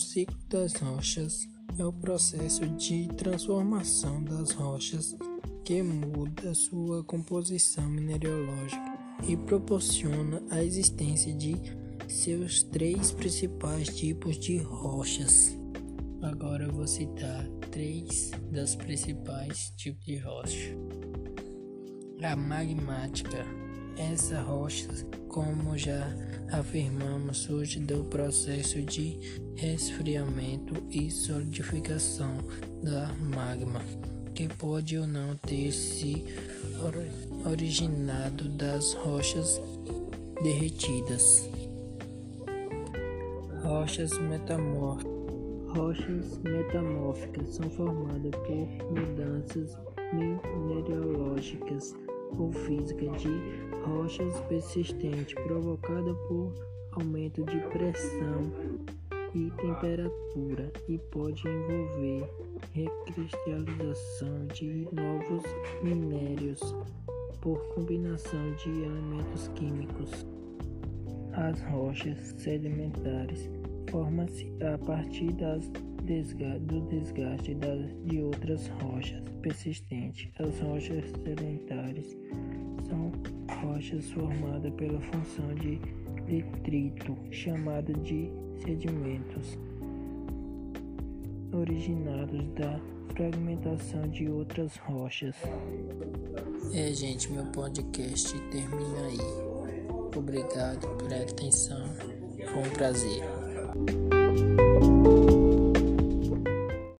ciclo das rochas é o processo de transformação das rochas que muda sua composição mineralógica e proporciona a existência de seus três principais tipos de rochas. Agora eu vou citar três das principais tipos de rocha. A magmática. Essa rocha, como já afirmamos, surge do processo de resfriamento e solidificação da magma, que pode ou não ter se originado das rochas derretidas. Rochas metamórficas. Rochas metamórficas são formadas por mudanças mineralógicas ou físicas de rochas persistentes provocadas por aumento de pressão e temperatura e pode envolver recristalização de novos minérios por combinação de elementos químicos. As rochas sedimentares formam-se a partir das desga do desgaste das, de outras rochas persistentes. As rochas sedimentares são rochas formadas pela função de detrito, chamada de sedimentos, originados da fragmentação de outras rochas. É, gente, meu podcast termina aí. Obrigado pela atenção. Foi um prazer. America.